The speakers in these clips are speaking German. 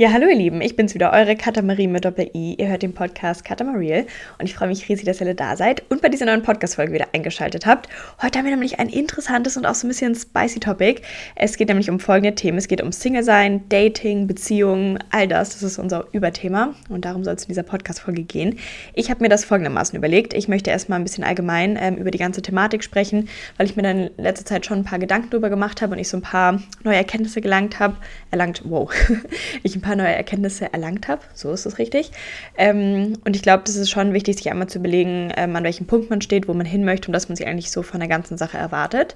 Ja, hallo ihr Lieben, ich bin's wieder, eure Katamarie mit Doppel-I. Ihr hört den Podcast Katamariel und ich freue mich riesig, dass ihr alle da seid und bei dieser neuen Podcast-Folge wieder eingeschaltet habt. Heute haben wir nämlich ein interessantes und auch so ein bisschen spicy Topic. Es geht nämlich um folgende Themen. Es geht um Single-Sein, Dating, Beziehungen, all das. Das ist unser Überthema und darum soll es in dieser Podcast-Folge gehen. Ich habe mir das folgendermaßen überlegt. Ich möchte erstmal ein bisschen allgemein ähm, über die ganze Thematik sprechen, weil ich mir dann in letzter Zeit schon ein paar Gedanken darüber gemacht habe und ich so ein paar neue Erkenntnisse gelangt habe. Erlangt, wow. ich ein paar neue Erkenntnisse erlangt habe. So ist es richtig. Ähm, und ich glaube, das ist schon wichtig, sich einmal zu überlegen, ähm, an welchem Punkt man steht, wo man hin möchte und dass man sich eigentlich so von der ganzen Sache erwartet.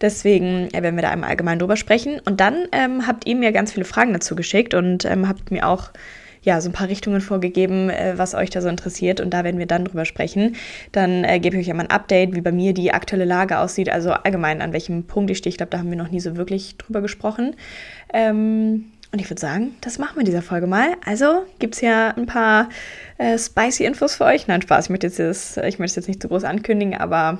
Deswegen äh, werden wir da einmal allgemein drüber sprechen. Und dann ähm, habt ihr mir ganz viele Fragen dazu geschickt und ähm, habt mir auch ja, so ein paar Richtungen vorgegeben, äh, was euch da so interessiert. Und da werden wir dann drüber sprechen. Dann äh, gebe ich euch einmal ein Update, wie bei mir die aktuelle Lage aussieht. Also allgemein, an welchem Punkt ich stehe. Ich glaube, da haben wir noch nie so wirklich drüber gesprochen. Ähm, und ich würde sagen, das machen wir in dieser Folge mal. Also gibt es ja ein paar äh, spicy Infos für euch. Nein, Spaß, ich möchte, es jetzt nicht zu groß ankündigen, aber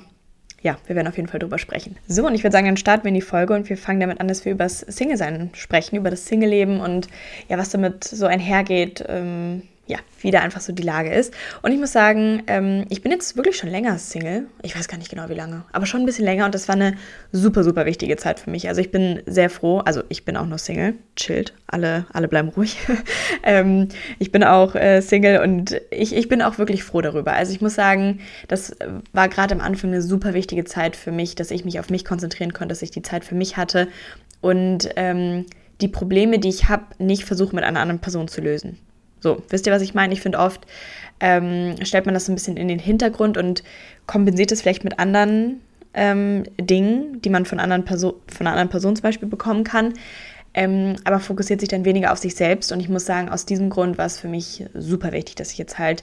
ja, wir werden auf jeden Fall drüber sprechen. So, und ich würde sagen, dann starten wir in die Folge und wir fangen damit an, dass wir über das Single-Sein sprechen, über das Single-Leben und ja, was damit so einhergeht. Ähm, ja, wie da einfach so die Lage ist. Und ich muss sagen, ähm, ich bin jetzt wirklich schon länger Single. Ich weiß gar nicht genau wie lange, aber schon ein bisschen länger und das war eine super, super wichtige Zeit für mich. Also ich bin sehr froh, also ich bin auch noch Single, chillt, alle, alle bleiben ruhig. ähm, ich bin auch äh, Single und ich, ich bin auch wirklich froh darüber. Also ich muss sagen, das war gerade am Anfang eine super wichtige Zeit für mich, dass ich mich auf mich konzentrieren konnte, dass ich die Zeit für mich hatte und ähm, die Probleme, die ich habe, nicht versuche mit einer anderen Person zu lösen. So, wisst ihr, was ich meine? Ich finde oft ähm, stellt man das so ein bisschen in den Hintergrund und kompensiert es vielleicht mit anderen ähm, Dingen, die man von, anderen Perso von einer anderen Person zum Beispiel bekommen kann. Ähm, aber fokussiert sich dann weniger auf sich selbst. Und ich muss sagen, aus diesem Grund war es für mich super wichtig, dass ich jetzt halt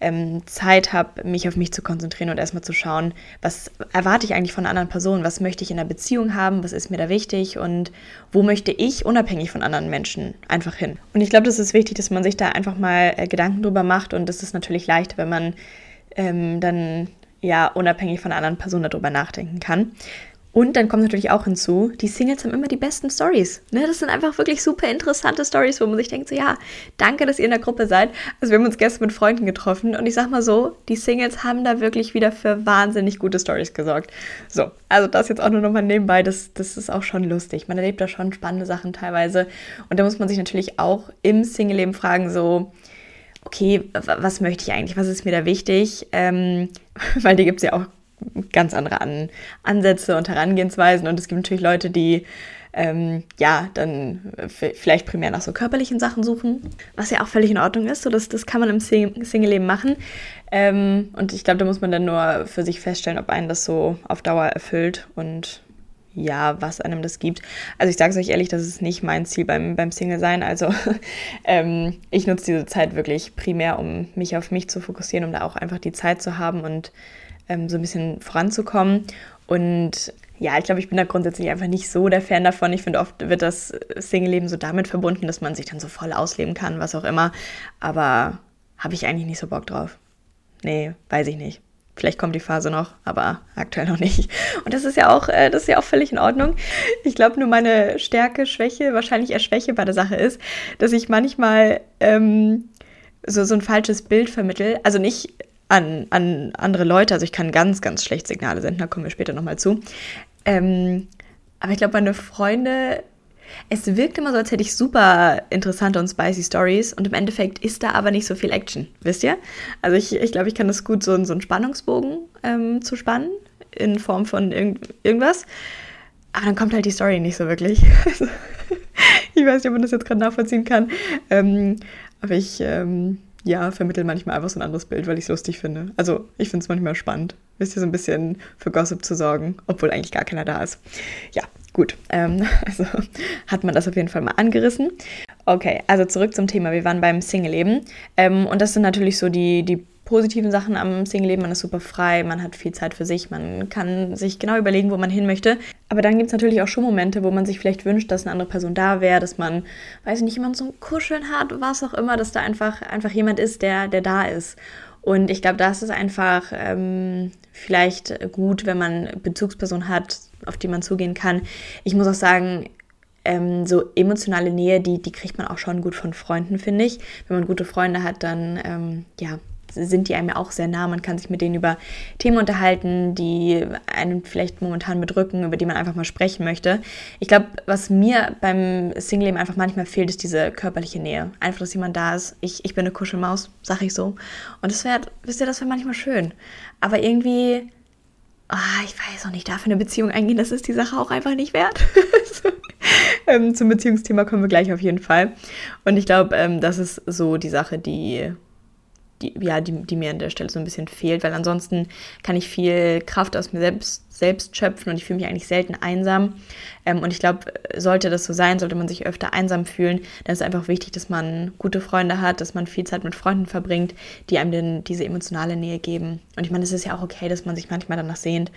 ähm, Zeit habe, mich auf mich zu konzentrieren und erstmal zu schauen, was erwarte ich eigentlich von einer anderen Person, was möchte ich in der Beziehung haben, was ist mir da wichtig und wo möchte ich unabhängig von anderen Menschen einfach hin. Und ich glaube, das ist wichtig, dass man sich da einfach mal äh, Gedanken drüber macht und das ist natürlich leicht, wenn man ähm, dann ja unabhängig von einer anderen Person darüber nachdenken kann. Und dann kommt natürlich auch hinzu, die Singles haben immer die besten Stories. Ne? Das sind einfach wirklich super interessante Stories, wo man sich denkt, so ja, danke, dass ihr in der Gruppe seid. Also wir haben uns gestern mit Freunden getroffen und ich sag mal so, die Singles haben da wirklich wieder für wahnsinnig gute Stories gesorgt. So, also das jetzt auch nur nochmal nebenbei, das, das ist auch schon lustig. Man erlebt da schon spannende Sachen teilweise. Und da muss man sich natürlich auch im Single-Leben fragen, so, okay, was möchte ich eigentlich, was ist mir da wichtig? Ähm, weil die gibt es ja auch ganz andere An Ansätze und Herangehensweisen. Und es gibt natürlich Leute, die ähm, ja, dann vielleicht primär nach so körperlichen Sachen suchen, was ja auch völlig in Ordnung ist. So, das, das kann man im Single-Leben machen. Ähm, und ich glaube, da muss man dann nur für sich feststellen, ob einen das so auf Dauer erfüllt und ja, was einem das gibt. Also ich sage es euch ehrlich, das ist nicht mein Ziel beim, beim Single-Sein. Also ähm, ich nutze diese Zeit wirklich primär, um mich auf mich zu fokussieren, um da auch einfach die Zeit zu haben und ähm, so ein bisschen voranzukommen. Und ja, ich glaube, ich bin da grundsätzlich einfach nicht so der Fan davon. Ich finde, oft wird das Single-Leben so damit verbunden, dass man sich dann so voll ausleben kann, was auch immer. Aber habe ich eigentlich nicht so Bock drauf. Nee, weiß ich nicht. Vielleicht kommt die Phase noch, aber aktuell noch nicht. Und das ist ja auch, äh, das ist ja auch völlig in Ordnung. Ich glaube nur meine Stärke, Schwäche, wahrscheinlich eher Schwäche bei der Sache ist, dass ich manchmal ähm, so, so ein falsches Bild vermittel. Also nicht an, an andere Leute. Also ich kann ganz, ganz schlecht Signale senden, da kommen wir später nochmal zu. Ähm, aber ich glaube, meine Freunde, es wirkt immer so, als hätte ich super interessante und spicy Stories und im Endeffekt ist da aber nicht so viel Action, wisst ihr? Also ich, ich glaube, ich kann das gut, so, so einen Spannungsbogen ähm, zu spannen in Form von irgend, irgendwas. Aber dann kommt halt die Story nicht so wirklich. ich weiß nicht, ob man das jetzt gerade nachvollziehen kann. Ähm, aber ich, ähm, ja, vermittle manchmal einfach so ein anderes Bild, weil ich es lustig finde. Also ich finde es manchmal spannend, wisst ihr, so ein bisschen für Gossip zu sorgen, obwohl eigentlich gar keiner da ist. Ja, gut. Ähm, also hat man das auf jeden Fall mal angerissen. Okay, also zurück zum Thema. Wir waren beim Single-Leben. Ähm, und das sind natürlich so die, die positiven Sachen am Single-Leben. Man ist super frei, man hat viel Zeit für sich, man kann sich genau überlegen, wo man hin möchte. Aber dann gibt es natürlich auch schon Momente, wo man sich vielleicht wünscht, dass eine andere Person da wäre, dass man, weiß ich nicht, jemand zum Kuscheln hat, was auch immer, dass da einfach, einfach jemand ist, der, der da ist. Und ich glaube, das ist einfach ähm, vielleicht gut, wenn man Bezugsperson hat, auf die man zugehen kann. Ich muss auch sagen, ähm, so emotionale Nähe, die, die kriegt man auch schon gut von Freunden, finde ich. Wenn man gute Freunde hat, dann ähm, ja, sind die einem ja auch sehr nah. Man kann sich mit denen über Themen unterhalten, die einen vielleicht momentan bedrücken, über die man einfach mal sprechen möchte. Ich glaube, was mir beim Single-Leben einfach manchmal fehlt, ist diese körperliche Nähe. Einfach, dass jemand da ist. Ich, ich bin eine Kuschelmaus, sag ich so. Und das wäre, wisst ihr, das wäre manchmal schön. Aber irgendwie, oh, ich weiß auch nicht, dafür eine Beziehung eingehen, das ist die Sache auch einfach nicht wert. ähm, zum Beziehungsthema kommen wir gleich auf jeden Fall. Und ich glaube, ähm, das ist so die Sache, die die, ja, die, die mir an der Stelle so ein bisschen fehlt, weil ansonsten kann ich viel Kraft aus mir selbst selbst schöpfen und ich fühle mich eigentlich selten einsam. Ähm, und ich glaube, sollte das so sein, sollte man sich öfter einsam fühlen, dann ist es einfach wichtig, dass man gute Freunde hat, dass man viel Zeit mit Freunden verbringt, die einem denn diese emotionale Nähe geben. Und ich meine, es ist ja auch okay, dass man sich manchmal danach sehnt,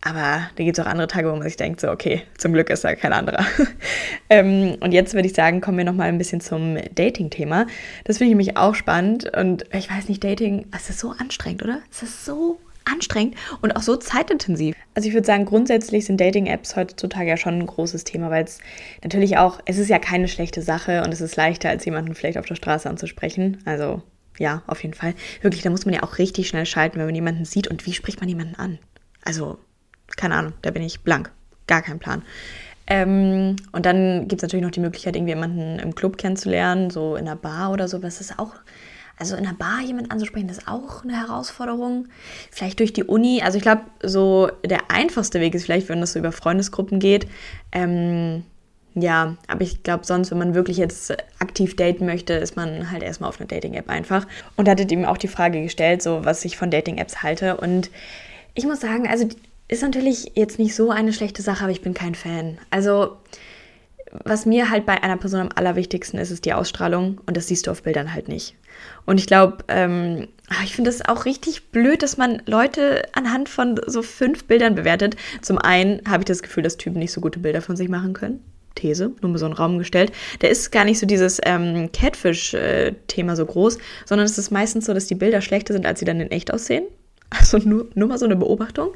aber da gibt es auch andere Tage, wo man sich denkt, so, okay, zum Glück ist da kein anderer. ähm, und jetzt würde ich sagen, kommen wir nochmal ein bisschen zum Dating-Thema. Das finde ich nämlich auch spannend und ich weiß nicht, Dating, es ist so anstrengend, oder? Es ist so anstrengend und auch so zeitintensiv. Also ich würde sagen, grundsätzlich sind Dating-Apps heutzutage ja schon ein großes Thema, weil es natürlich auch, es ist ja keine schlechte Sache und es ist leichter, als jemanden vielleicht auf der Straße anzusprechen. Also ja, auf jeden Fall. Wirklich, da muss man ja auch richtig schnell schalten, wenn man jemanden sieht und wie spricht man jemanden an? Also, keine Ahnung, da bin ich blank. Gar kein Plan. Ähm, und dann gibt es natürlich noch die Möglichkeit, irgendwie jemanden im Club kennenzulernen, so in einer Bar oder so. Was ist auch also in einer Bar jemand anzusprechen, das ist auch eine Herausforderung. Vielleicht durch die Uni. Also ich glaube, so der einfachste Weg ist vielleicht, wenn das so über Freundesgruppen geht. Ähm, ja, aber ich glaube sonst, wenn man wirklich jetzt aktiv daten möchte, ist man halt erstmal auf einer Dating-App einfach. Und hattet ihm auch die Frage gestellt, so was ich von Dating-Apps halte. Und ich muss sagen, also ist natürlich jetzt nicht so eine schlechte Sache, aber ich bin kein Fan. Also was mir halt bei einer Person am allerwichtigsten ist, ist die Ausstrahlung und das siehst du auf Bildern halt nicht. Und ich glaube, ähm, ah, ich finde es auch richtig blöd, dass man Leute anhand von so fünf Bildern bewertet. Zum einen habe ich das Gefühl, dass Typen nicht so gute Bilder von sich machen können. These, nur mal so einen Raum gestellt. Da ist gar nicht so dieses ähm, Catfish-Thema so groß, sondern es ist meistens so, dass die Bilder schlechter sind, als sie dann in echt aussehen. Also nur, nur mal so eine Beobachtung.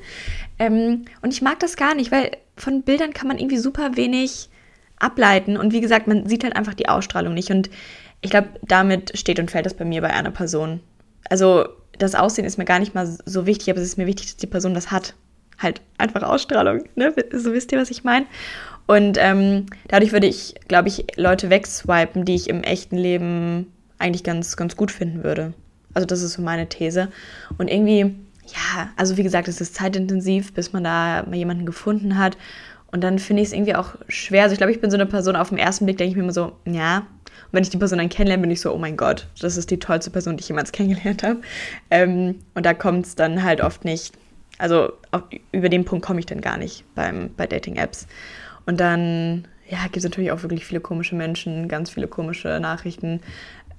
Ähm, und ich mag das gar nicht, weil von Bildern kann man irgendwie super wenig ableiten. Und wie gesagt, man sieht halt einfach die Ausstrahlung nicht. Und ich glaube, damit steht und fällt das bei mir bei einer Person. Also das Aussehen ist mir gar nicht mal so wichtig, aber es ist mir wichtig, dass die Person das hat. Halt einfach Ausstrahlung, ne? So wisst ihr, was ich meine? Und ähm, dadurch würde ich, glaube ich, Leute wegswipen, die ich im echten Leben eigentlich ganz, ganz gut finden würde. Also das ist so meine These. Und irgendwie, ja, also wie gesagt, es ist zeitintensiv, bis man da mal jemanden gefunden hat. Und dann finde ich es irgendwie auch schwer. Also ich glaube, ich bin so eine Person, auf den ersten Blick denke ich mir immer so, ja. Und wenn ich die Person dann kennenlerne, bin ich so, oh mein Gott, das ist die tollste Person, die ich jemals kennengelernt habe. Ähm, und da kommt es dann halt oft nicht, also auf, über den Punkt komme ich dann gar nicht beim, bei Dating-Apps. Und dann, ja, gibt es natürlich auch wirklich viele komische Menschen, ganz viele komische Nachrichten.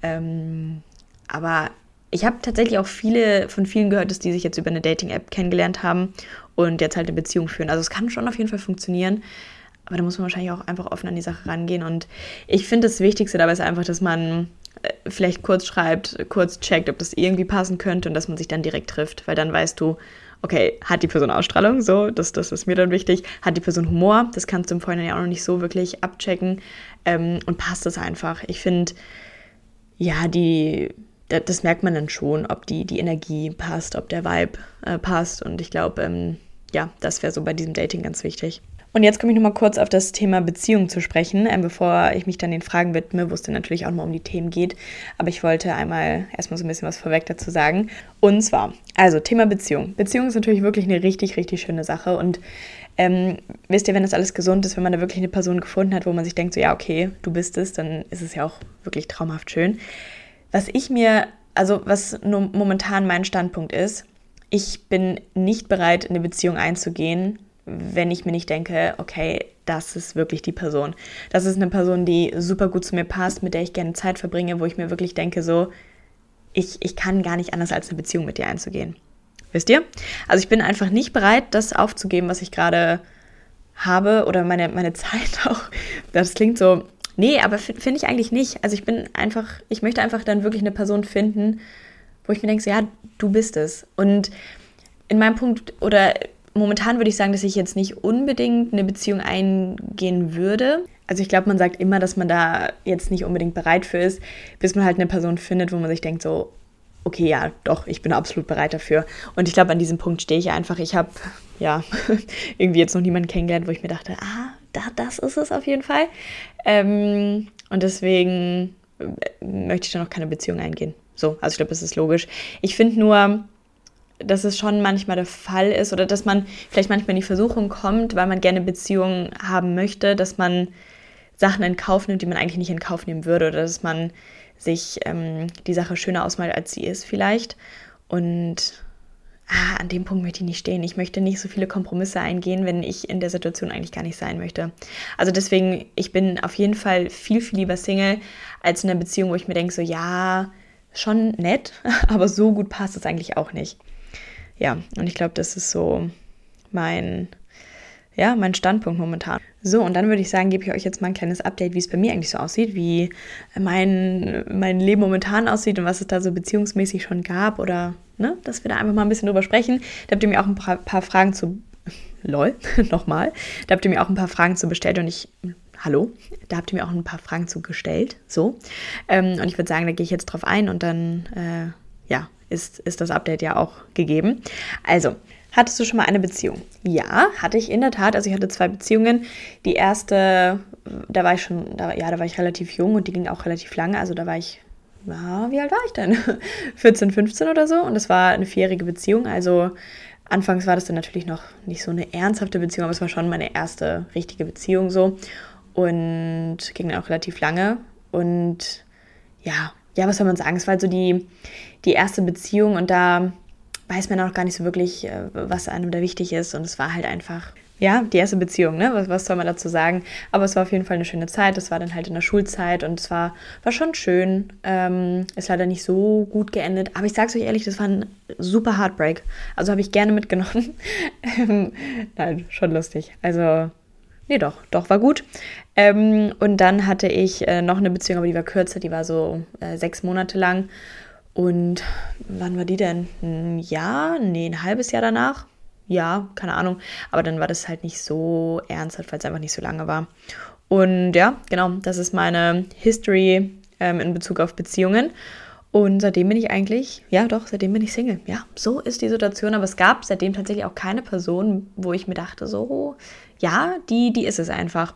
Ähm, aber ich habe tatsächlich auch viele von vielen gehört, dass die sich jetzt über eine Dating-App kennengelernt haben und jetzt halt eine Beziehung führen. Also es kann schon auf jeden Fall funktionieren, aber da muss man wahrscheinlich auch einfach offen an die Sache rangehen. Und ich finde, das Wichtigste dabei ist einfach, dass man äh, vielleicht kurz schreibt, kurz checkt, ob das irgendwie passen könnte und dass man sich dann direkt trifft, weil dann weißt du, okay, hat die Person Ausstrahlung, so, das, das ist mir dann wichtig, hat die Person Humor, das kannst du im Vorhinein ja auch noch nicht so wirklich abchecken ähm, und passt das einfach. Ich finde, ja, die das merkt man dann schon, ob die, die Energie passt, ob der Vibe äh, passt. Und ich glaube, ähm, ja, das wäre so bei diesem Dating ganz wichtig. Und jetzt komme ich nochmal kurz auf das Thema Beziehung zu sprechen, äh, bevor ich mich dann den Fragen widme, wo es dann natürlich auch mal um die Themen geht. Aber ich wollte einmal erstmal so ein bisschen was vorweg dazu sagen. Und zwar, also Thema Beziehung. Beziehung ist natürlich wirklich eine richtig, richtig schöne Sache. Und ähm, wisst ihr, wenn das alles gesund ist, wenn man da wirklich eine Person gefunden hat, wo man sich denkt, so ja, okay, du bist es, dann ist es ja auch wirklich traumhaft schön. Was ich mir, also was momentan mein Standpunkt ist, ich bin nicht bereit, in eine Beziehung einzugehen, wenn ich mir nicht denke, okay, das ist wirklich die Person. Das ist eine Person, die super gut zu mir passt, mit der ich gerne Zeit verbringe, wo ich mir wirklich denke, so, ich, ich kann gar nicht anders als eine Beziehung mit dir einzugehen. Wisst ihr? Also ich bin einfach nicht bereit, das aufzugeben, was ich gerade habe oder meine, meine Zeit auch. Das klingt so Nee, aber finde ich eigentlich nicht. Also ich bin einfach, ich möchte einfach dann wirklich eine Person finden, wo ich mir denke, so, ja, du bist es. Und in meinem Punkt oder momentan würde ich sagen, dass ich jetzt nicht unbedingt eine Beziehung eingehen würde. Also ich glaube, man sagt immer, dass man da jetzt nicht unbedingt bereit für ist, bis man halt eine Person findet, wo man sich denkt, so, okay, ja, doch, ich bin absolut bereit dafür. Und ich glaube, an diesem Punkt stehe ich einfach. Ich habe, ja, irgendwie jetzt noch niemanden kennengelernt, wo ich mir dachte, ah, da, das ist es auf jeden Fall. Ähm, und deswegen äh, möchte ich da noch keine Beziehung eingehen. So, also ich glaube, das ist logisch. Ich finde nur, dass es schon manchmal der Fall ist oder dass man vielleicht manchmal in die Versuchung kommt, weil man gerne Beziehungen haben möchte, dass man Sachen in Kauf nimmt, die man eigentlich nicht in Kauf nehmen würde oder dass man sich ähm, die Sache schöner ausmalt, als sie ist vielleicht. Und ah, an dem Punkt möchte ich nicht stehen. Ich möchte nicht so viele Kompromisse eingehen, wenn ich in der Situation eigentlich gar nicht sein möchte. Also deswegen, ich bin auf jeden Fall viel, viel lieber Single als in einer Beziehung, wo ich mir denke, so ja, schon nett, aber so gut passt es eigentlich auch nicht ja, und ich glaube, das ist so mein, ja, mein Standpunkt momentan. So, und dann würde ich sagen, gebe ich euch jetzt mal ein kleines Update, wie es bei mir eigentlich so aussieht, wie mein, mein Leben momentan aussieht und was es da so beziehungsmäßig schon gab oder, ne, dass wir da einfach mal ein bisschen drüber sprechen. Da habt ihr mir auch ein paar, paar Fragen zu, lol, nochmal, da habt ihr mir auch ein paar Fragen zu bestellt und ich, hallo, da habt ihr mir auch ein paar Fragen zu gestellt, so. Ähm, und ich würde sagen, da gehe ich jetzt drauf ein und dann, äh, ja, ist, ist das Update ja auch gegeben. Also, hattest du schon mal eine Beziehung? Ja, hatte ich in der Tat. Also ich hatte zwei Beziehungen. Die erste, da war ich schon, da, ja, da war ich relativ jung und die ging auch relativ lange. Also da war ich, wie alt war ich denn? 14, 15 oder so. Und das war eine vierjährige Beziehung. Also anfangs war das dann natürlich noch nicht so eine ernsthafte Beziehung, aber es war schon meine erste richtige Beziehung so. Und ging dann auch relativ lange. Und ja, ja, was soll man sagen? Es war halt so die, die erste Beziehung und da weiß man auch gar nicht so wirklich, äh, was einem da wichtig ist. Und es war halt einfach, ja, die erste Beziehung, ne? Was, was soll man dazu sagen? Aber es war auf jeden Fall eine schöne Zeit. Das war dann halt in der Schulzeit und es war, war schon schön. Ähm, ist leider nicht so gut geendet. Aber ich sag's euch ehrlich, das war ein super Heartbreak. Also habe ich gerne mitgenommen. Ähm, nein, schon lustig. Also Nee, doch, doch, war gut. Ähm, und dann hatte ich äh, noch eine Beziehung, aber die war kürzer, die war so äh, sechs Monate lang. Und wann war die denn? Ein Jahr? Nee, ein halbes Jahr danach? Ja, keine Ahnung. Aber dann war das halt nicht so ernsthaft, weil es einfach nicht so lange war. Und ja, genau, das ist meine History ähm, in Bezug auf Beziehungen. Und seitdem bin ich eigentlich, ja doch, seitdem bin ich Single. Ja, so ist die Situation. Aber es gab seitdem tatsächlich auch keine Person, wo ich mir dachte, so, ja, die, die ist es einfach.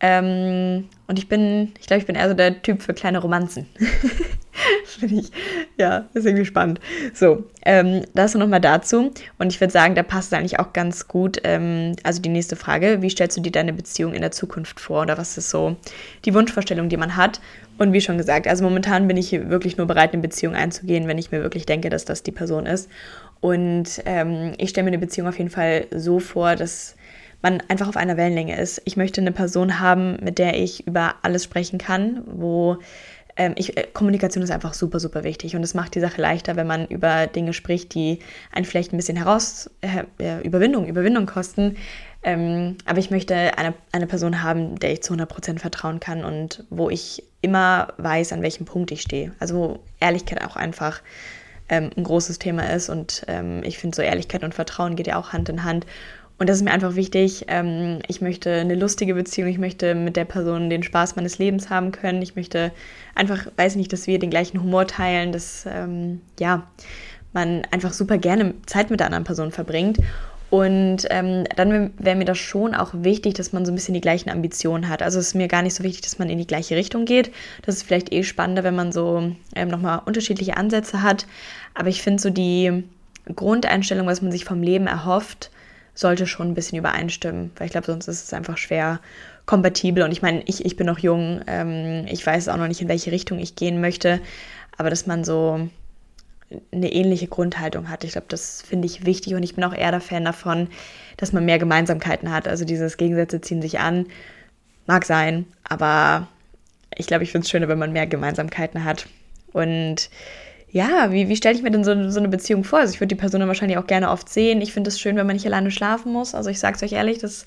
Ähm, und ich bin, ich glaube, ich bin eher so der Typ für kleine Romanzen. Finde ich, ja, ist irgendwie spannend. So, ähm, das nochmal dazu. Und ich würde sagen, da passt es eigentlich auch ganz gut. Ähm, also die nächste Frage: Wie stellst du dir deine Beziehung in der Zukunft vor? Oder was ist so die Wunschvorstellung, die man hat? Und wie schon gesagt, also momentan bin ich wirklich nur bereit, eine Beziehung einzugehen, wenn ich mir wirklich denke, dass das die Person ist. Und ähm, ich stelle mir eine Beziehung auf jeden Fall so vor, dass man einfach auf einer Wellenlänge ist. Ich möchte eine Person haben, mit der ich über alles sprechen kann, wo ähm, ich, äh, Kommunikation ist einfach super, super wichtig und es macht die Sache leichter, wenn man über Dinge spricht, die einen vielleicht ein bisschen heraus, äh, Überwindung, Überwindung kosten. Ähm, aber ich möchte eine, eine Person haben, der ich zu 100% vertrauen kann und wo ich immer weiß, an welchem Punkt ich stehe. Also Ehrlichkeit auch einfach ähm, ein großes Thema ist und ähm, ich finde so Ehrlichkeit und Vertrauen geht ja auch Hand in Hand. Und das ist mir einfach wichtig. Ähm, ich möchte eine lustige Beziehung. Ich möchte mit der Person den Spaß meines Lebens haben können. Ich möchte einfach, weiß nicht, dass wir den gleichen Humor teilen, dass, ähm, ja, man einfach super gerne Zeit mit der anderen Person verbringt. Und ähm, dann wäre mir das schon auch wichtig, dass man so ein bisschen die gleichen Ambitionen hat. Also es ist mir gar nicht so wichtig, dass man in die gleiche Richtung geht. Das ist vielleicht eh spannender, wenn man so ähm, nochmal unterschiedliche Ansätze hat. Aber ich finde so die Grundeinstellung, was man sich vom Leben erhofft, sollte schon ein bisschen übereinstimmen, weil ich glaube, sonst ist es einfach schwer kompatibel. Und ich meine, ich, ich bin noch jung, ähm, ich weiß auch noch nicht, in welche Richtung ich gehen möchte, aber dass man so eine ähnliche Grundhaltung hat, ich glaube, das finde ich wichtig und ich bin auch eher der Fan davon, dass man mehr Gemeinsamkeiten hat. Also dieses Gegensätze ziehen sich an, mag sein, aber ich glaube, ich finde es schöner, wenn man mehr Gemeinsamkeiten hat. Und ja, wie, wie stelle ich mir denn so, so eine Beziehung vor? Also ich würde die Person dann wahrscheinlich auch gerne oft sehen. Ich finde es schön, wenn man nicht alleine schlafen muss. Also ich sage es euch ehrlich, das,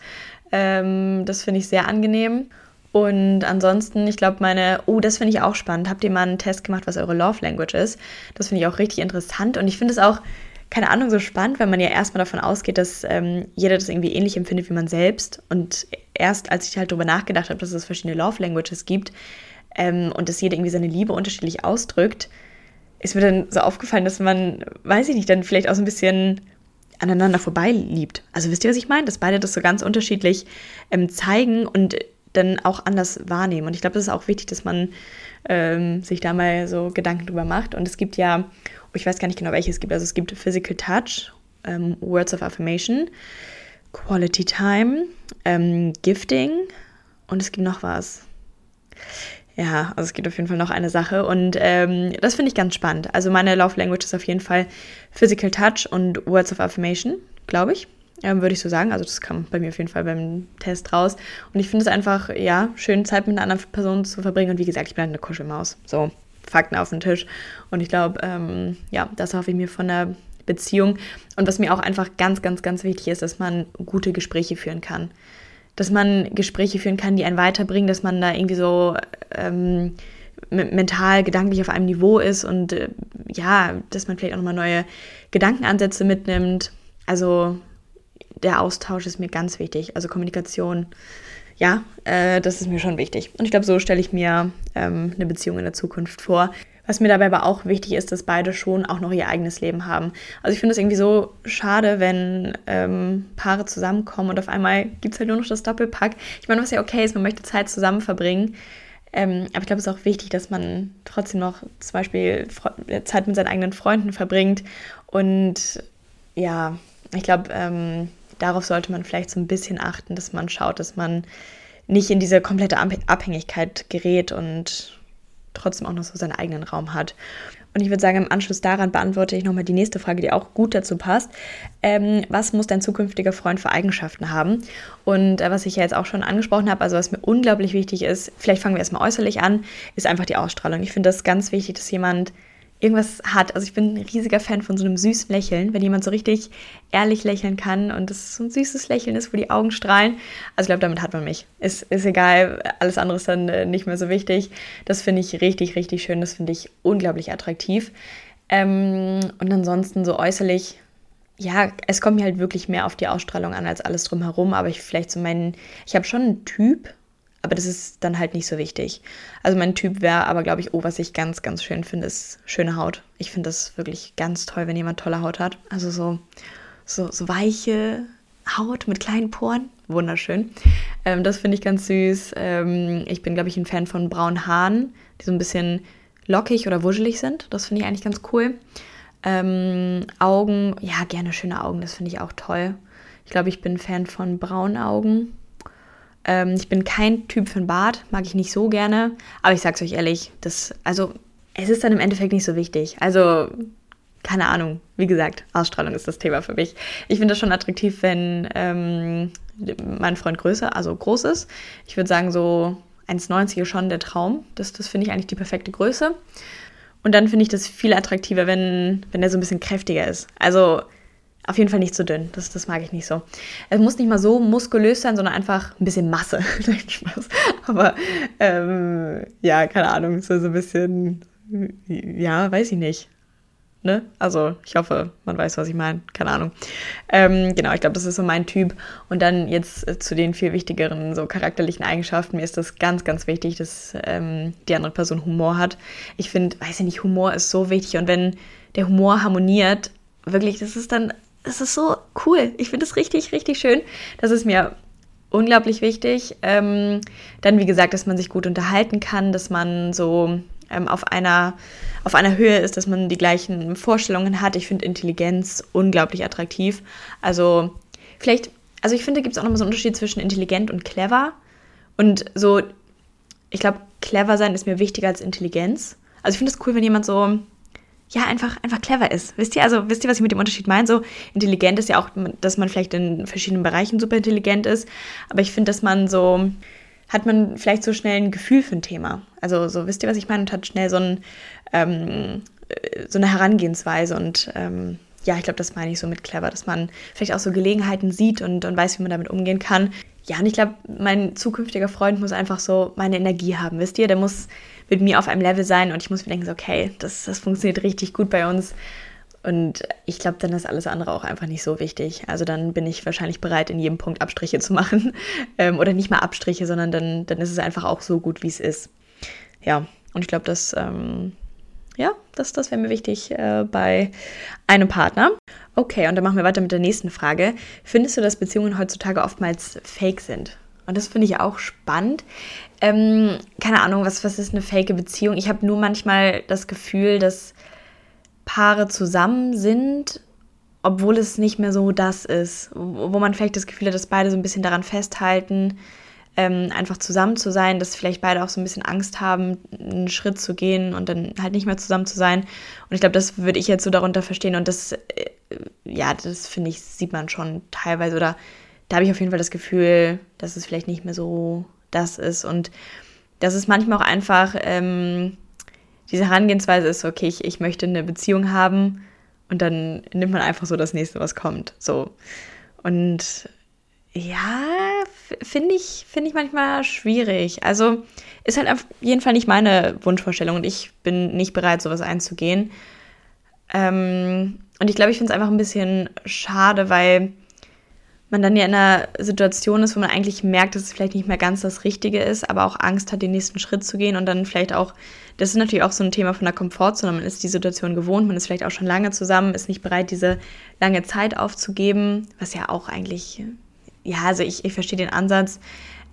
ähm, das finde ich sehr angenehm. Und ansonsten, ich glaube, meine, oh, das finde ich auch spannend. Habt ihr mal einen Test gemacht, was eure Love Language ist? Das finde ich auch richtig interessant. Und ich finde es auch keine Ahnung, so spannend, wenn man ja erstmal davon ausgeht, dass ähm, jeder das irgendwie ähnlich empfindet wie man selbst. Und erst als ich halt darüber nachgedacht habe, dass es verschiedene Love Languages gibt ähm, und dass jeder irgendwie seine Liebe unterschiedlich ausdrückt, ist mir dann so aufgefallen, dass man, weiß ich nicht, dann vielleicht auch so ein bisschen aneinander vorbei liebt. Also wisst ihr, was ich meine? Dass beide das so ganz unterschiedlich ähm, zeigen und dann auch anders wahrnehmen. Und ich glaube, das ist auch wichtig, dass man ähm, sich da mal so Gedanken drüber macht. Und es gibt ja, oh, ich weiß gar nicht genau, welche es gibt. Also es gibt Physical Touch, ähm, Words of Affirmation, Quality Time, ähm, Gifting und es gibt noch was. Ja, also es gibt auf jeden Fall noch eine Sache und ähm, das finde ich ganz spannend. Also meine Love Language ist auf jeden Fall Physical Touch und Words of Affirmation, glaube ich. Ähm, würde ich so sagen. Also das kam bei mir auf jeden Fall beim Test raus. Und ich finde es einfach, ja, schön Zeit mit einer anderen Person zu verbringen. Und wie gesagt, ich bin halt eine Kuschelmaus. So, Fakten auf den Tisch. Und ich glaube, ähm, ja, das hoffe ich mir von der Beziehung. Und was mir auch einfach ganz, ganz, ganz wichtig ist, dass man gute Gespräche führen kann dass man Gespräche führen kann, die einen weiterbringen, dass man da irgendwie so ähm, mental, gedanklich auf einem Niveau ist und äh, ja, dass man vielleicht auch nochmal neue Gedankenansätze mitnimmt. Also der Austausch ist mir ganz wichtig. Also Kommunikation, ja, äh, das ist mir schon wichtig. Und ich glaube, so stelle ich mir ähm, eine Beziehung in der Zukunft vor. Was mir dabei aber auch wichtig ist, dass beide schon auch noch ihr eigenes Leben haben. Also ich finde es irgendwie so schade, wenn ähm, Paare zusammenkommen und auf einmal gibt es halt nur noch das Doppelpack. Ich meine, was ja okay ist, man möchte Zeit zusammen verbringen. Ähm, aber ich glaube, es ist auch wichtig, dass man trotzdem noch zum Beispiel Zeit mit seinen eigenen Freunden verbringt. Und ja, ich glaube, ähm, darauf sollte man vielleicht so ein bisschen achten, dass man schaut, dass man nicht in diese komplette Abhängigkeit gerät und trotzdem auch noch so seinen eigenen Raum hat. Und ich würde sagen, im Anschluss daran beantworte ich nochmal die nächste Frage, die auch gut dazu passt. Ähm, was muss dein zukünftiger Freund für Eigenschaften haben? Und äh, was ich ja jetzt auch schon angesprochen habe, also was mir unglaublich wichtig ist, vielleicht fangen wir erstmal äußerlich an, ist einfach die Ausstrahlung. Ich finde das ganz wichtig, dass jemand irgendwas hat. Also ich bin ein riesiger Fan von so einem süßen Lächeln, wenn jemand so richtig ehrlich lächeln kann und das so ein süßes Lächeln ist, wo die Augen strahlen. Also ich glaube, damit hat man mich. Ist, ist egal, alles andere ist dann äh, nicht mehr so wichtig. Das finde ich richtig, richtig schön. Das finde ich unglaublich attraktiv. Ähm, und ansonsten so äußerlich, ja, es kommt mir halt wirklich mehr auf die Ausstrahlung an als alles drumherum. Aber ich vielleicht so meinen, ich habe schon einen Typ, aber das ist dann halt nicht so wichtig. Also mein Typ wäre aber, glaube ich, oh, was ich ganz, ganz schön finde, ist schöne Haut. Ich finde das wirklich ganz toll, wenn jemand tolle Haut hat. Also so, so, so weiche Haut mit kleinen Poren. Wunderschön. Ähm, das finde ich ganz süß. Ähm, ich bin, glaube ich, ein Fan von braunen Haaren, die so ein bisschen lockig oder wuschelig sind. Das finde ich eigentlich ganz cool. Ähm, Augen, ja, gerne schöne Augen, das finde ich auch toll. Ich glaube, ich bin Fan von braunen Augen. Ähm, ich bin kein Typ für ein Bad, mag ich nicht so gerne. Aber ich sag's euch ehrlich, das, also, es ist dann im Endeffekt nicht so wichtig. Also, keine Ahnung. Wie gesagt, Ausstrahlung ist das Thema für mich. Ich finde das schon attraktiv, wenn ähm, mein Freund größer, also groß ist. Ich würde sagen, so 1,90 ist schon der Traum. Das, das finde ich eigentlich die perfekte Größe. Und dann finde ich das viel attraktiver, wenn, wenn er so ein bisschen kräftiger ist. Also auf jeden Fall nicht zu dünn. Das, das mag ich nicht so. Es muss nicht mal so muskulös sein, sondern einfach ein bisschen Masse. Spaß. Aber ähm, ja, keine Ahnung, so, so ein bisschen, ja, weiß ich nicht. Ne? Also ich hoffe, man weiß, was ich meine. Keine Ahnung. Ähm, genau, ich glaube, das ist so mein Typ. Und dann jetzt äh, zu den viel wichtigeren so charakterlichen Eigenschaften. Mir ist das ganz, ganz wichtig, dass ähm, die andere Person Humor hat. Ich finde, weiß ich nicht, Humor ist so wichtig. Und wenn der Humor harmoniert, wirklich, das ist dann das ist so cool. Ich finde es richtig, richtig schön. Das ist mir unglaublich wichtig. Ähm, dann, wie gesagt, dass man sich gut unterhalten kann, dass man so ähm, auf, einer, auf einer Höhe ist, dass man die gleichen Vorstellungen hat. Ich finde Intelligenz unglaublich attraktiv. Also, vielleicht, also ich finde, gibt es auch nochmal so einen Unterschied zwischen intelligent und clever. Und so, ich glaube, clever sein ist mir wichtiger als Intelligenz. Also, ich finde es cool, wenn jemand so ja, einfach, einfach clever ist. Wisst ihr, also wisst ihr, was ich mit dem Unterschied meine? So intelligent ist ja auch, dass man vielleicht in verschiedenen Bereichen super intelligent ist. Aber ich finde, dass man so, hat man vielleicht so schnell ein Gefühl für ein Thema. Also so, wisst ihr, was ich meine? Und hat schnell so, ein, ähm, so eine Herangehensweise. Und ähm, ja, ich glaube, das meine ich so mit clever, dass man vielleicht auch so Gelegenheiten sieht und, und weiß, wie man damit umgehen kann. Ja, und ich glaube, mein zukünftiger Freund muss einfach so meine Energie haben, wisst ihr? Der muss mit mir auf einem Level sein und ich muss mir denken, so, okay, das, das funktioniert richtig gut bei uns. Und ich glaube, dann ist alles andere auch einfach nicht so wichtig. Also dann bin ich wahrscheinlich bereit, in jedem Punkt Abstriche zu machen. Ähm, oder nicht mal Abstriche, sondern dann, dann ist es einfach auch so gut, wie es ist. Ja, und ich glaube, das, ähm, ja, das, das wäre mir wichtig äh, bei einem Partner. Okay, und dann machen wir weiter mit der nächsten Frage. Findest du, dass Beziehungen heutzutage oftmals fake sind? Und das finde ich auch spannend. Ähm, keine Ahnung, was, was ist eine fake Beziehung? Ich habe nur manchmal das Gefühl, dass Paare zusammen sind, obwohl es nicht mehr so das ist. Wo man vielleicht das Gefühl hat, dass beide so ein bisschen daran festhalten, ähm, einfach zusammen zu sein, dass vielleicht beide auch so ein bisschen Angst haben, einen Schritt zu gehen und dann halt nicht mehr zusammen zu sein. Und ich glaube, das würde ich jetzt so darunter verstehen. Und das, äh, ja, das finde ich, sieht man schon teilweise. Oder da habe ich auf jeden Fall das Gefühl, dass es vielleicht nicht mehr so das ist. Und das ist manchmal auch einfach, ähm, diese Herangehensweise ist, okay, ich, ich möchte eine Beziehung haben und dann nimmt man einfach so das nächste, was kommt. So. Und ja, finde ich, find ich manchmal schwierig. Also ist halt auf jeden Fall nicht meine Wunschvorstellung und ich bin nicht bereit, sowas einzugehen. Ähm, und ich glaube, ich finde es einfach ein bisschen schade, weil man dann ja in einer Situation ist, wo man eigentlich merkt, dass es vielleicht nicht mehr ganz das Richtige ist, aber auch Angst hat, den nächsten Schritt zu gehen und dann vielleicht auch, das ist natürlich auch so ein Thema von der Komfortzone, man ist die Situation gewohnt, man ist vielleicht auch schon lange zusammen, ist nicht bereit, diese lange Zeit aufzugeben, was ja auch eigentlich, ja, also ich, ich verstehe den Ansatz,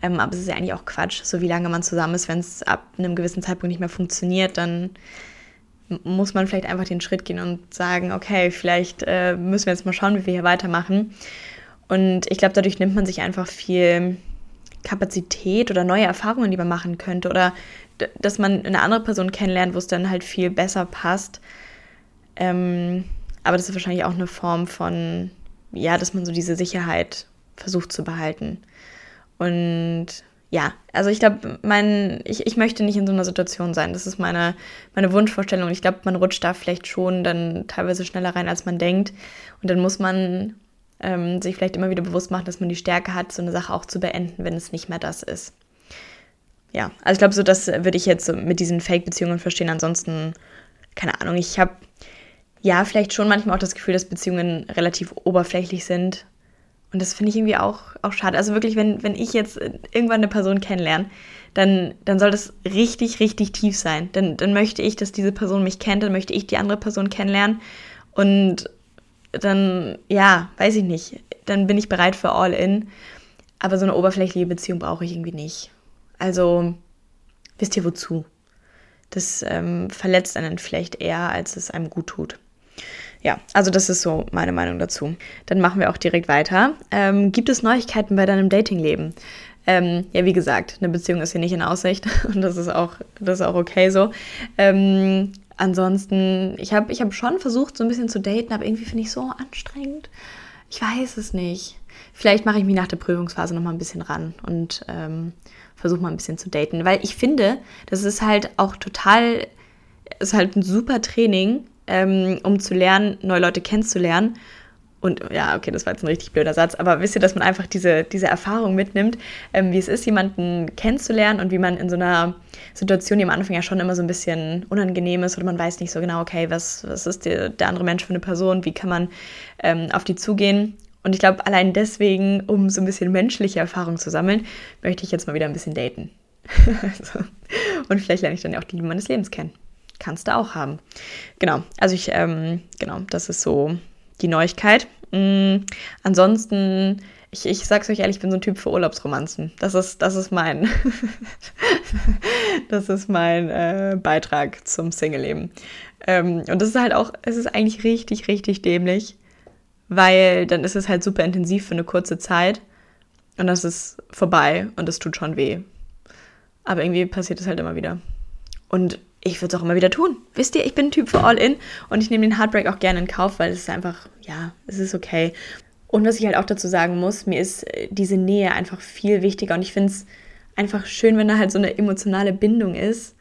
ähm, aber es ist ja eigentlich auch Quatsch, so wie lange man zusammen ist, wenn es ab einem gewissen Zeitpunkt nicht mehr funktioniert, dann muss man vielleicht einfach den Schritt gehen und sagen, okay, vielleicht äh, müssen wir jetzt mal schauen, wie wir hier weitermachen. Und ich glaube, dadurch nimmt man sich einfach viel Kapazität oder neue Erfahrungen, die man machen könnte. Oder dass man eine andere Person kennenlernt, wo es dann halt viel besser passt. Ähm, aber das ist wahrscheinlich auch eine Form von, ja, dass man so diese Sicherheit versucht zu behalten. Und ja, also ich glaube, mein, ich, ich möchte nicht in so einer Situation sein. Das ist meine, meine Wunschvorstellung. Ich glaube, man rutscht da vielleicht schon dann teilweise schneller rein, als man denkt. Und dann muss man ähm, sich vielleicht immer wieder bewusst machen, dass man die Stärke hat, so eine Sache auch zu beenden, wenn es nicht mehr das ist. Ja, also ich glaube, so das würde ich jetzt mit diesen Fake-Beziehungen verstehen. Ansonsten, keine Ahnung, ich habe ja vielleicht schon manchmal auch das Gefühl, dass Beziehungen relativ oberflächlich sind. Und das finde ich irgendwie auch, auch schade. Also wirklich, wenn, wenn ich jetzt irgendwann eine Person kennenlerne, dann, dann soll das richtig, richtig tief sein. Dann, dann möchte ich, dass diese Person mich kennt, dann möchte ich die andere Person kennenlernen. Und dann, ja, weiß ich nicht, dann bin ich bereit für All-In. Aber so eine oberflächliche Beziehung brauche ich irgendwie nicht. Also, wisst ihr wozu? Das ähm, verletzt einen vielleicht eher, als es einem gut tut. Ja, also das ist so meine Meinung dazu. Dann machen wir auch direkt weiter. Ähm, gibt es Neuigkeiten bei deinem Datingleben? Ähm, ja, wie gesagt, eine Beziehung ist hier nicht in Aussicht und das ist auch, das ist auch okay so. Ähm, ansonsten, ich habe ich hab schon versucht, so ein bisschen zu daten, aber irgendwie finde ich es so anstrengend. Ich weiß es nicht. Vielleicht mache ich mich nach der Prüfungsphase noch mal ein bisschen ran und ähm, versuche mal ein bisschen zu daten, weil ich finde, das ist halt auch total, ist halt ein super Training, ähm, um zu lernen, neue Leute kennenzulernen und ja, okay, das war jetzt ein richtig blöder Satz, aber wisst ihr, dass man einfach diese, diese Erfahrung mitnimmt, ähm, wie es ist, jemanden kennenzulernen und wie man in so einer Situation, die am Anfang ja schon immer so ein bisschen unangenehm ist oder man weiß nicht so genau, okay, was, was ist der, der andere Mensch für eine Person, wie kann man ähm, auf die zugehen. Und ich glaube, allein deswegen, um so ein bisschen menschliche Erfahrung zu sammeln, möchte ich jetzt mal wieder ein bisschen daten. also, und vielleicht lerne ich dann ja auch die Liebe meines Lebens kennen. Kannst du auch haben. Genau, also ich, ähm, genau, das ist so die Neuigkeit. Mhm. Ansonsten, ich, ich sag's euch ehrlich, ich bin so ein Typ für Urlaubsromanzen. Das ist, das ist mein, das ist mein äh, Beitrag zum Single-Leben. Ähm, und das ist halt auch, es ist eigentlich richtig, richtig dämlich, weil dann ist es halt super intensiv für eine kurze Zeit und das ist vorbei und es tut schon weh. Aber irgendwie passiert es halt immer wieder. Und ich würde es auch immer wieder tun. Wisst ihr, ich bin ein Typ für All-In und ich nehme den Heartbreak auch gerne in Kauf, weil es ist einfach, ja, es ist okay. Und was ich halt auch dazu sagen muss, mir ist äh, diese Nähe einfach viel wichtiger und ich finde es einfach schön, wenn da halt so eine emotionale Bindung ist,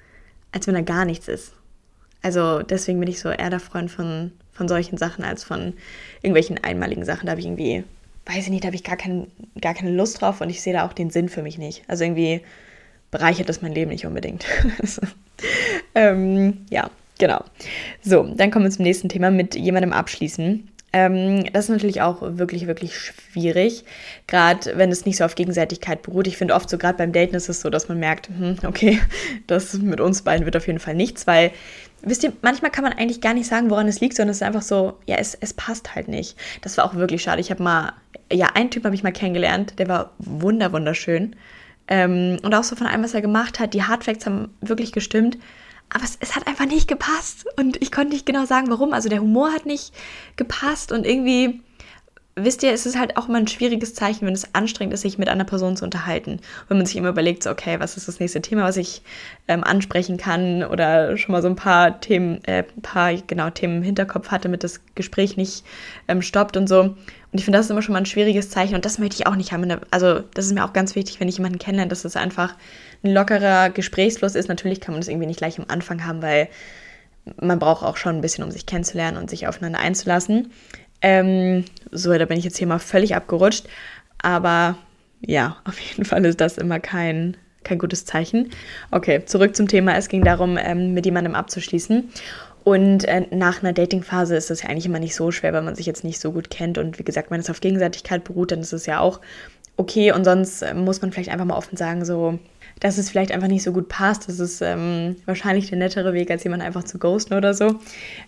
als wenn da gar nichts ist. Also deswegen bin ich so eher der Freund von, von solchen Sachen als von irgendwelchen einmaligen Sachen. Da habe ich irgendwie, weiß ich nicht, da habe ich gar, kein, gar keine Lust drauf und ich sehe da auch den Sinn für mich nicht. Also irgendwie bereichert das mein Leben nicht unbedingt. ähm, ja, genau. So, dann kommen wir zum nächsten Thema mit jemandem abschließen. Ähm, das ist natürlich auch wirklich, wirklich schwierig, gerade wenn es nicht so auf Gegenseitigkeit beruht. Ich finde oft so, gerade beim Daten ist es so, dass man merkt, hm, okay, das mit uns beiden wird auf jeden Fall nichts, weil wisst ihr, manchmal kann man eigentlich gar nicht sagen, woran es liegt, sondern es ist einfach so, ja, es, es passt halt nicht. Das war auch wirklich schade. Ich habe mal, ja, einen Typ habe ich mal kennengelernt, der war wunder, wunderschön. Ähm, und auch so von allem, was er gemacht hat, die Hardfacts haben wirklich gestimmt. Aber es, es, hat einfach nicht gepasst. Und ich konnte nicht genau sagen, warum. Also der Humor hat nicht gepasst und irgendwie wisst ihr, es ist halt auch immer ein schwieriges Zeichen, wenn es anstrengend ist, sich mit einer Person zu unterhalten. Wenn man sich immer überlegt, so, okay, was ist das nächste Thema, was ich ähm, ansprechen kann oder schon mal so ein paar Themen, äh, paar, genau, Themen im Hinterkopf hatte, damit das Gespräch nicht ähm, stoppt und so. Und ich finde, das ist immer schon mal ein schwieriges Zeichen und das möchte ich auch nicht haben. Also, das ist mir auch ganz wichtig, wenn ich jemanden kennenlerne, dass das einfach ein lockerer Gesprächsfluss ist. Natürlich kann man das irgendwie nicht gleich am Anfang haben, weil man braucht auch schon ein bisschen, um sich kennenzulernen und sich aufeinander einzulassen. Ähm, so, da bin ich jetzt hier mal völlig abgerutscht. Aber ja, auf jeden Fall ist das immer kein, kein gutes Zeichen. Okay, zurück zum Thema. Es ging darum, ähm, mit jemandem abzuschließen. Und äh, nach einer Datingphase ist das ja eigentlich immer nicht so schwer, weil man sich jetzt nicht so gut kennt. Und wie gesagt, wenn es auf Gegenseitigkeit beruht, dann ist es ja auch okay. Und sonst äh, muss man vielleicht einfach mal offen sagen, so, dass es vielleicht einfach nicht so gut passt. Das ist ähm, wahrscheinlich der nettere Weg, als jemand einfach zu ghosten oder so.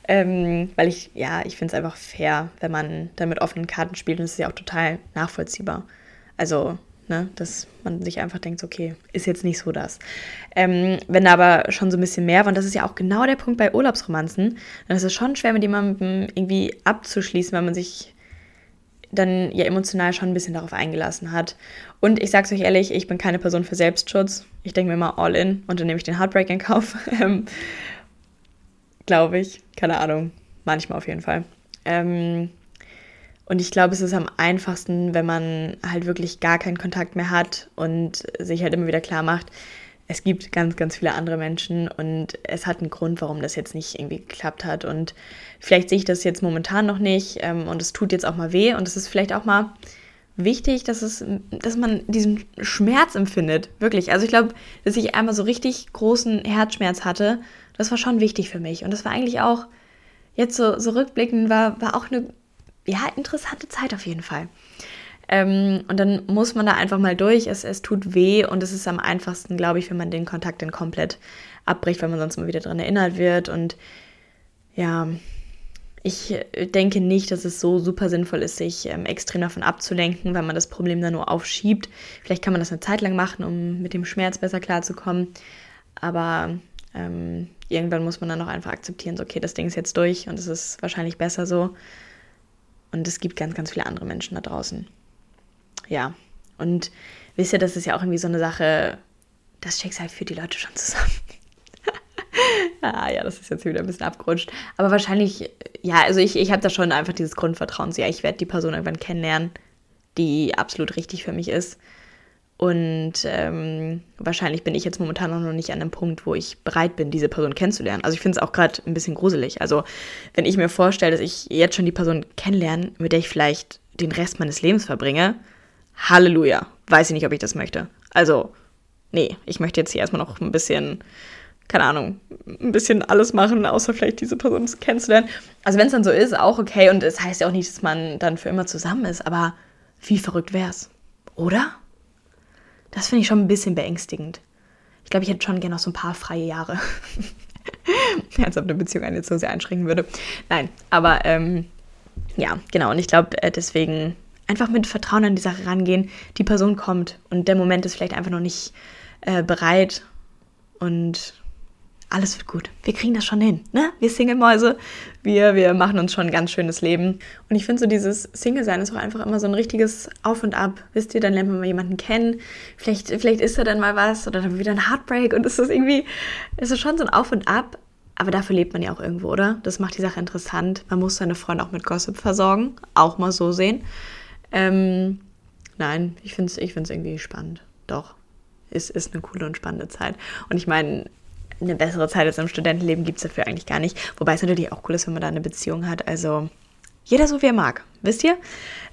Ähm, weil ich, ja, ich finde es einfach fair, wenn man dann mit offenen Karten spielt und es ist ja auch total nachvollziehbar. Also, ne, dass man sich einfach denkt, okay, ist jetzt nicht so das. Ähm, wenn aber schon so ein bisschen mehr war, und das ist ja auch genau der Punkt bei Urlaubsromanzen, dann ist es schon schwer, mit jemandem irgendwie abzuschließen, weil man sich dann ja emotional schon ein bisschen darauf eingelassen hat. Und ich sag's euch ehrlich, ich bin keine Person für Selbstschutz. Ich denke mir mal all in und dann nehme ich den Heartbreak in Kauf. Ähm, glaube ich. Keine Ahnung. Manchmal auf jeden Fall. Ähm, und ich glaube, es ist am einfachsten, wenn man halt wirklich gar keinen Kontakt mehr hat und sich halt immer wieder klar macht, es gibt ganz, ganz viele andere Menschen und es hat einen Grund, warum das jetzt nicht irgendwie geklappt hat. Und vielleicht sehe ich das jetzt momentan noch nicht ähm, und es tut jetzt auch mal weh und es ist vielleicht auch mal wichtig, dass, es, dass man diesen Schmerz empfindet. Wirklich. Also ich glaube, dass ich einmal so richtig großen Herzschmerz hatte, das war schon wichtig für mich. Und das war eigentlich auch, jetzt so, so rückblickend, war, war auch eine ja, interessante Zeit auf jeden Fall. Ähm, und dann muss man da einfach mal durch. Es, es tut weh und es ist am einfachsten, glaube ich, wenn man den Kontakt dann komplett abbricht, weil man sonst mal wieder daran erinnert wird. Und ja, ich denke nicht, dass es so super sinnvoll ist, sich ähm, extrem davon abzulenken, weil man das Problem dann nur aufschiebt. Vielleicht kann man das eine Zeit lang machen, um mit dem Schmerz besser klarzukommen. Aber ähm, irgendwann muss man dann auch einfach akzeptieren, so, okay, das Ding ist jetzt durch und es ist wahrscheinlich besser so. Und es gibt ganz, ganz viele andere Menschen da draußen ja. Und wisst ihr, das ist ja auch irgendwie so eine Sache, das Schicksal führt die Leute schon zusammen. ah, ja, das ist jetzt wieder ein bisschen abgerutscht. Aber wahrscheinlich, ja, also ich, ich habe da schon einfach dieses Grundvertrauen. So, ja, ich werde die Person irgendwann kennenlernen, die absolut richtig für mich ist. Und ähm, wahrscheinlich bin ich jetzt momentan noch nicht an einem Punkt, wo ich bereit bin, diese Person kennenzulernen. Also ich finde es auch gerade ein bisschen gruselig. Also wenn ich mir vorstelle, dass ich jetzt schon die Person kennenlerne, mit der ich vielleicht den Rest meines Lebens verbringe, Halleluja. Weiß ich nicht, ob ich das möchte. Also, nee, ich möchte jetzt hier erstmal noch ein bisschen, keine Ahnung, ein bisschen alles machen, außer vielleicht diese Person kennenzulernen. Also, wenn es dann so ist, auch okay. Und es das heißt ja auch nicht, dass man dann für immer zusammen ist, aber wie verrückt wär's? Oder? Das finde ich schon ein bisschen beängstigend. Ich glaube, ich hätte schon gerne noch so ein paar freie Jahre. Als ob eine Beziehung einen jetzt so sehr einschränken würde. Nein, aber ähm, ja, genau. Und ich glaube, äh, deswegen einfach mit Vertrauen an die Sache rangehen. Die Person kommt und der Moment ist vielleicht einfach noch nicht äh, bereit und alles wird gut. Wir kriegen das schon hin, ne? Wir Single-Mäuse, wir, wir machen uns schon ein ganz schönes Leben. Und ich finde so dieses Single-Sein ist auch einfach immer so ein richtiges Auf und Ab. Wisst ihr, dann lernt man mal jemanden kennen. Vielleicht, vielleicht ist da dann mal was oder dann wieder ein Heartbreak und es ist irgendwie, es ist schon so ein Auf und Ab. Aber dafür lebt man ja auch irgendwo, oder? Das macht die Sache interessant. Man muss seine Freunde auch mit Gossip versorgen. Auch mal so sehen. Ähm, nein, ich finde es ich find's irgendwie spannend. Doch. Es ist eine coole und spannende Zeit. Und ich meine, eine bessere Zeit als im Studentenleben gibt es dafür eigentlich gar nicht. Wobei es natürlich auch cool ist, wenn man da eine Beziehung hat. Also jeder so wie er mag, wisst ihr?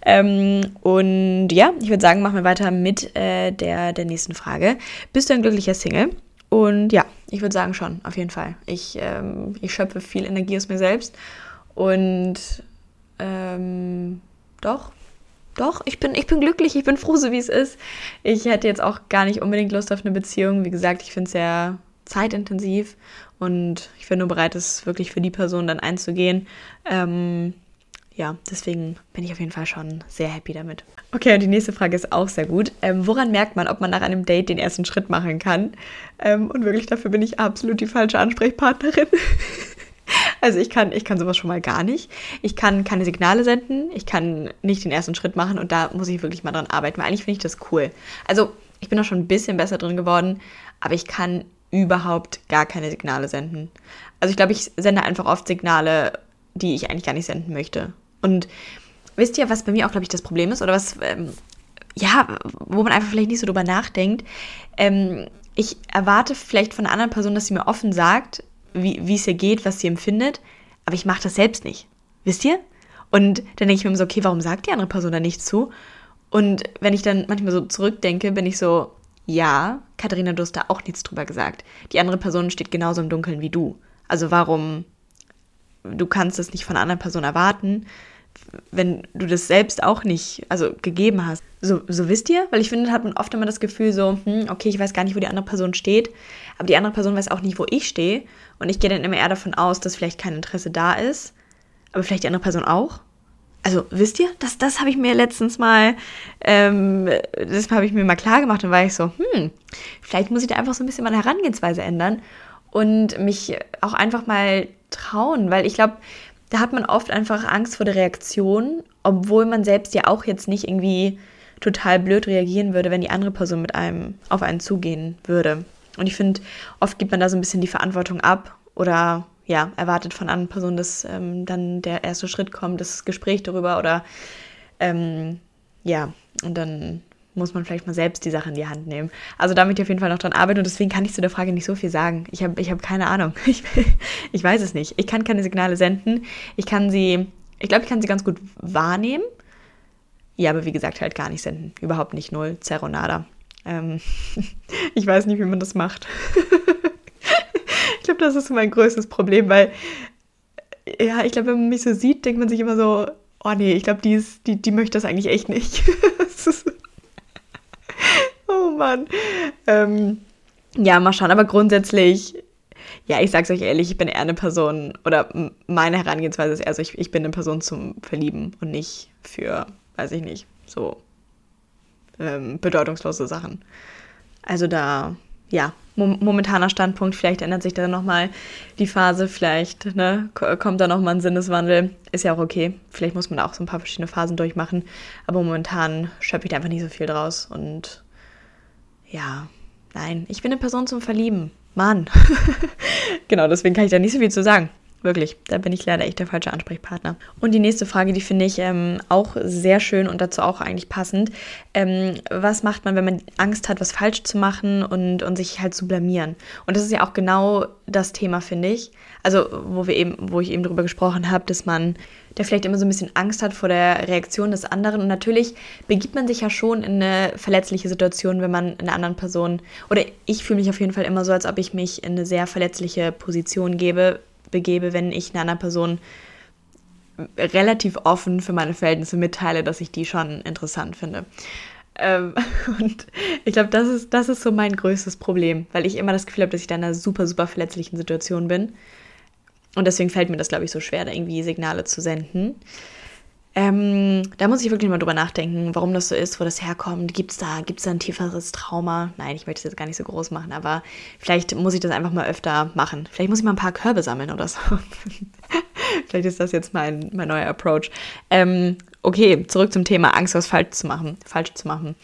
Ähm, und ja, ich würde sagen, machen wir weiter mit äh, der, der nächsten Frage. Bist du ein glücklicher Single? Und ja, ich würde sagen schon, auf jeden Fall. Ich, ähm, ich schöpfe viel Energie aus mir selbst. Und ähm, doch, doch, ich bin, ich bin glücklich, ich bin froh, so wie es ist. Ich hätte jetzt auch gar nicht unbedingt Lust auf eine Beziehung. Wie gesagt, ich finde es sehr zeitintensiv und ich bin nur bereit, es wirklich für die Person dann einzugehen. Ähm, ja, deswegen bin ich auf jeden Fall schon sehr happy damit. Okay, und die nächste Frage ist auch sehr gut. Ähm, woran merkt man, ob man nach einem Date den ersten Schritt machen kann? Ähm, und wirklich, dafür bin ich absolut die falsche Ansprechpartnerin. also ich kann, ich kann sowas schon mal gar nicht. Ich kann keine Signale senden, ich kann nicht den ersten Schritt machen und da muss ich wirklich mal dran arbeiten, weil eigentlich finde ich das cool. Also ich bin da schon ein bisschen besser drin geworden, aber ich kann überhaupt gar keine Signale senden. Also ich glaube, ich sende einfach oft Signale, die ich eigentlich gar nicht senden möchte. Und wisst ihr, was bei mir auch, glaube ich, das Problem ist? Oder was, ähm, ja, wo man einfach vielleicht nicht so drüber nachdenkt. Ähm, ich erwarte vielleicht von einer anderen Person, dass sie mir offen sagt, wie, es ihr geht, was sie empfindet, aber ich mache das selbst nicht. Wisst ihr? Und dann denke ich mir immer so, okay, warum sagt die andere Person da nichts zu? Und wenn ich dann manchmal so zurückdenke, bin ich so, ja, Katharina, du hast da auch nichts drüber gesagt. Die andere Person steht genauso im Dunkeln wie du. Also warum, du kannst es nicht von einer anderen Person erwarten, wenn du das selbst auch nicht, also gegeben hast. So, so wisst ihr? Weil ich finde, hat man oft immer das Gefühl so, hm, okay, ich weiß gar nicht, wo die andere Person steht, aber die andere Person weiß auch nicht, wo ich stehe. Und ich gehe dann immer eher davon aus, dass vielleicht kein Interesse da ist, aber vielleicht die andere Person auch. Also wisst ihr, das, das habe ich mir letztens mal, ähm, das habe ich mir mal klar gemacht und war ich so, hm, vielleicht muss ich da einfach so ein bisschen meine Herangehensweise ändern und mich auch einfach mal trauen, weil ich glaube, da hat man oft einfach Angst vor der Reaktion, obwohl man selbst ja auch jetzt nicht irgendwie total blöd reagieren würde, wenn die andere Person mit einem auf einen zugehen würde. Und ich finde, oft gibt man da so ein bisschen die Verantwortung ab oder ja, erwartet von anderen Personen, dass ähm, dann der erste Schritt kommt, das Gespräch darüber oder ähm, ja, und dann muss man vielleicht mal selbst die Sache in die Hand nehmen. Also da möchte ich auf jeden Fall noch dran arbeiten und deswegen kann ich zu der Frage nicht so viel sagen. Ich habe ich hab keine Ahnung. Ich, ich weiß es nicht. Ich kann keine Signale senden. Ich kann sie, ich glaube, ich kann sie ganz gut wahrnehmen. Ja, aber wie gesagt, halt gar nicht senden. Überhaupt nicht null. Zero nada. Ähm, ich weiß nicht, wie man das macht. ich glaube, das ist mein größtes Problem, weil, ja, ich glaube, wenn man mich so sieht, denkt man sich immer so, oh nee, ich glaube, die, die, die möchte das eigentlich echt nicht. Mann. Ähm, ja, mal schauen. Aber grundsätzlich, ja, ich sag's euch ehrlich, ich bin eher eine Person, oder meine Herangehensweise ist eher so, ich, ich bin eine Person zum Verlieben und nicht für, weiß ich nicht, so ähm, bedeutungslose Sachen. Also da, ja, momentaner Standpunkt, vielleicht ändert sich da nochmal die Phase, vielleicht ne, kommt da nochmal ein Sinneswandel, ist ja auch okay. Vielleicht muss man auch so ein paar verschiedene Phasen durchmachen, aber momentan schöpfe ich da einfach nicht so viel draus und ja, nein, ich bin eine Person zum Verlieben. Mann. genau, deswegen kann ich da nicht so viel zu sagen. Wirklich, da bin ich leider echt der falsche Ansprechpartner. Und die nächste Frage, die finde ich ähm, auch sehr schön und dazu auch eigentlich passend. Ähm, was macht man, wenn man Angst hat, was falsch zu machen und, und sich halt zu blamieren? Und das ist ja auch genau das Thema, finde ich. Also, wo wir eben, wo ich eben darüber gesprochen habe, dass man der vielleicht immer so ein bisschen Angst hat vor der Reaktion des anderen. Und natürlich begibt man sich ja schon in eine verletzliche Situation, wenn man einer anderen Person, oder ich fühle mich auf jeden Fall immer so, als ob ich mich in eine sehr verletzliche Position gebe, begebe, wenn ich einer anderen Person relativ offen für meine Verhältnisse mitteile, dass ich die schon interessant finde. Ähm, und ich glaube, das ist, das ist so mein größtes Problem, weil ich immer das Gefühl habe, dass ich da in einer super, super verletzlichen Situation bin. Und deswegen fällt mir das, glaube ich, so schwer, da irgendwie Signale zu senden. Ähm, da muss ich wirklich mal drüber nachdenken, warum das so ist, wo das herkommt. Gibt es da, gibt's da ein tieferes Trauma? Nein, ich möchte es jetzt gar nicht so groß machen, aber vielleicht muss ich das einfach mal öfter machen. Vielleicht muss ich mal ein paar Körbe sammeln oder so. vielleicht ist das jetzt mein, mein neuer Approach. Ähm, okay, zurück zum Thema Angst, was falsch zu machen. Falsch zu machen.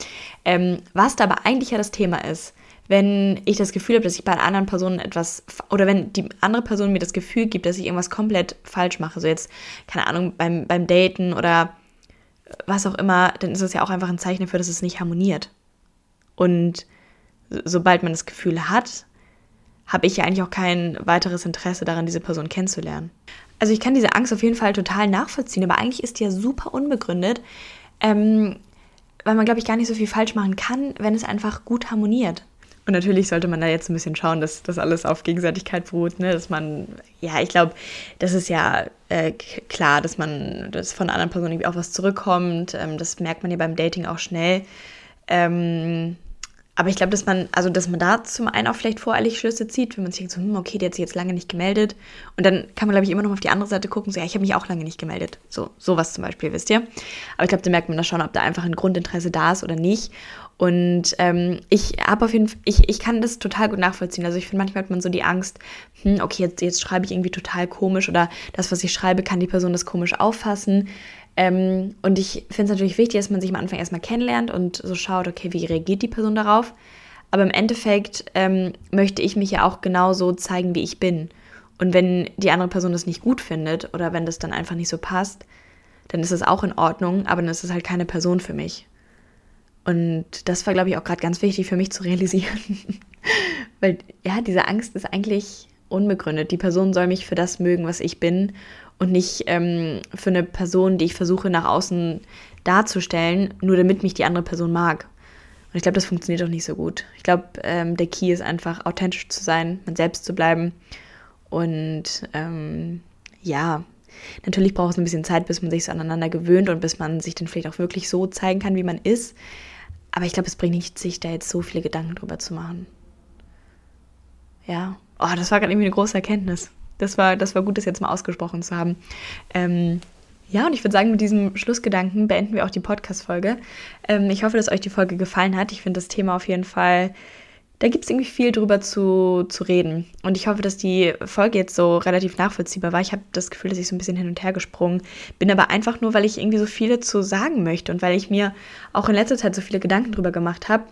Ähm, was da aber eigentlich ja das Thema ist, wenn ich das Gefühl habe, dass ich bei anderen Person etwas, oder wenn die andere Person mir das Gefühl gibt, dass ich irgendwas komplett falsch mache, so jetzt, keine Ahnung, beim, beim Daten oder was auch immer, dann ist das ja auch einfach ein Zeichen dafür, dass es nicht harmoniert. Und sobald man das Gefühl hat, habe ich ja eigentlich auch kein weiteres Interesse daran, diese Person kennenzulernen. Also ich kann diese Angst auf jeden Fall total nachvollziehen, aber eigentlich ist die ja super unbegründet, ähm, weil man, glaube ich, gar nicht so viel falsch machen kann, wenn es einfach gut harmoniert. Und natürlich sollte man da jetzt ein bisschen schauen, dass das alles auf Gegenseitigkeit beruht, ne? dass man, ja, ich glaube, das ist ja äh, klar, dass man, dass von anderen Person irgendwie auch was zurückkommt. Ähm, das merkt man ja beim Dating auch schnell. Ähm, aber ich glaube, dass man, also dass man da zum einen auch vielleicht voreilig Schlüsse zieht, wenn man sich denkt, so, hm, okay, der hat sich jetzt lange nicht gemeldet. Und dann kann man, glaube ich, immer noch auf die andere Seite gucken, so, ja, ich habe mich auch lange nicht gemeldet. So, sowas zum Beispiel, wisst ihr. Aber ich glaube, da merkt man da schon, ob da einfach ein Grundinteresse da ist oder nicht. Und ähm, ich habe auf jeden Fall, ich, ich kann das total gut nachvollziehen. Also ich finde, manchmal hat man so die Angst, hm, okay, jetzt, jetzt schreibe ich irgendwie total komisch oder das, was ich schreibe, kann die Person das komisch auffassen. Ähm, und ich finde es natürlich wichtig, dass man sich am Anfang erstmal kennenlernt und so schaut, okay, wie reagiert die Person darauf. Aber im Endeffekt ähm, möchte ich mich ja auch genauso zeigen, wie ich bin. Und wenn die andere Person das nicht gut findet oder wenn das dann einfach nicht so passt, dann ist es auch in Ordnung, aber dann ist es halt keine Person für mich. Und das war, glaube ich, auch gerade ganz wichtig für mich zu realisieren. Weil ja, diese Angst ist eigentlich unbegründet. Die Person soll mich für das mögen, was ich bin und nicht ähm, für eine Person, die ich versuche nach außen darzustellen, nur damit mich die andere Person mag. Und ich glaube, das funktioniert auch nicht so gut. Ich glaube, ähm, der Key ist einfach authentisch zu sein, man selbst zu bleiben. Und ähm, ja, natürlich braucht es ein bisschen Zeit, bis man sich so aneinander gewöhnt und bis man sich dann vielleicht auch wirklich so zeigen kann, wie man ist. Aber ich glaube, es bringt nicht, sich da jetzt so viele Gedanken drüber zu machen. Ja. Oh, das war gerade irgendwie eine große Erkenntnis. Das war, das war gut, das jetzt mal ausgesprochen zu haben. Ähm, ja, und ich würde sagen, mit diesem Schlussgedanken beenden wir auch die Podcast-Folge. Ähm, ich hoffe, dass euch die Folge gefallen hat. Ich finde das Thema auf jeden Fall da gibt es irgendwie viel drüber zu, zu reden. Und ich hoffe, dass die Folge jetzt so relativ nachvollziehbar war. Ich habe das Gefühl, dass ich so ein bisschen hin und her gesprungen bin, aber einfach nur, weil ich irgendwie so viele zu sagen möchte und weil ich mir auch in letzter Zeit so viele Gedanken drüber gemacht habe.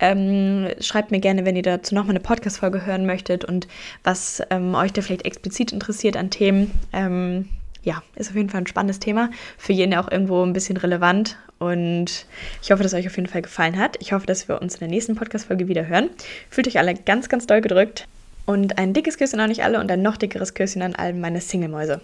Ähm, schreibt mir gerne, wenn ihr dazu nochmal eine Podcast-Folge hören möchtet und was ähm, euch da vielleicht explizit interessiert an Themen. Ähm, ja, ist auf jeden Fall ein spannendes Thema. Für jeden auch irgendwo ein bisschen relevant. Und ich hoffe, dass euch auf jeden Fall gefallen hat. Ich hoffe, dass wir uns in der nächsten Podcast-Folge wieder hören. Fühlt euch alle ganz, ganz doll gedrückt. Und ein dickes Küsschen an euch alle und ein noch dickeres Küsschen an all meine Single-Mäuse.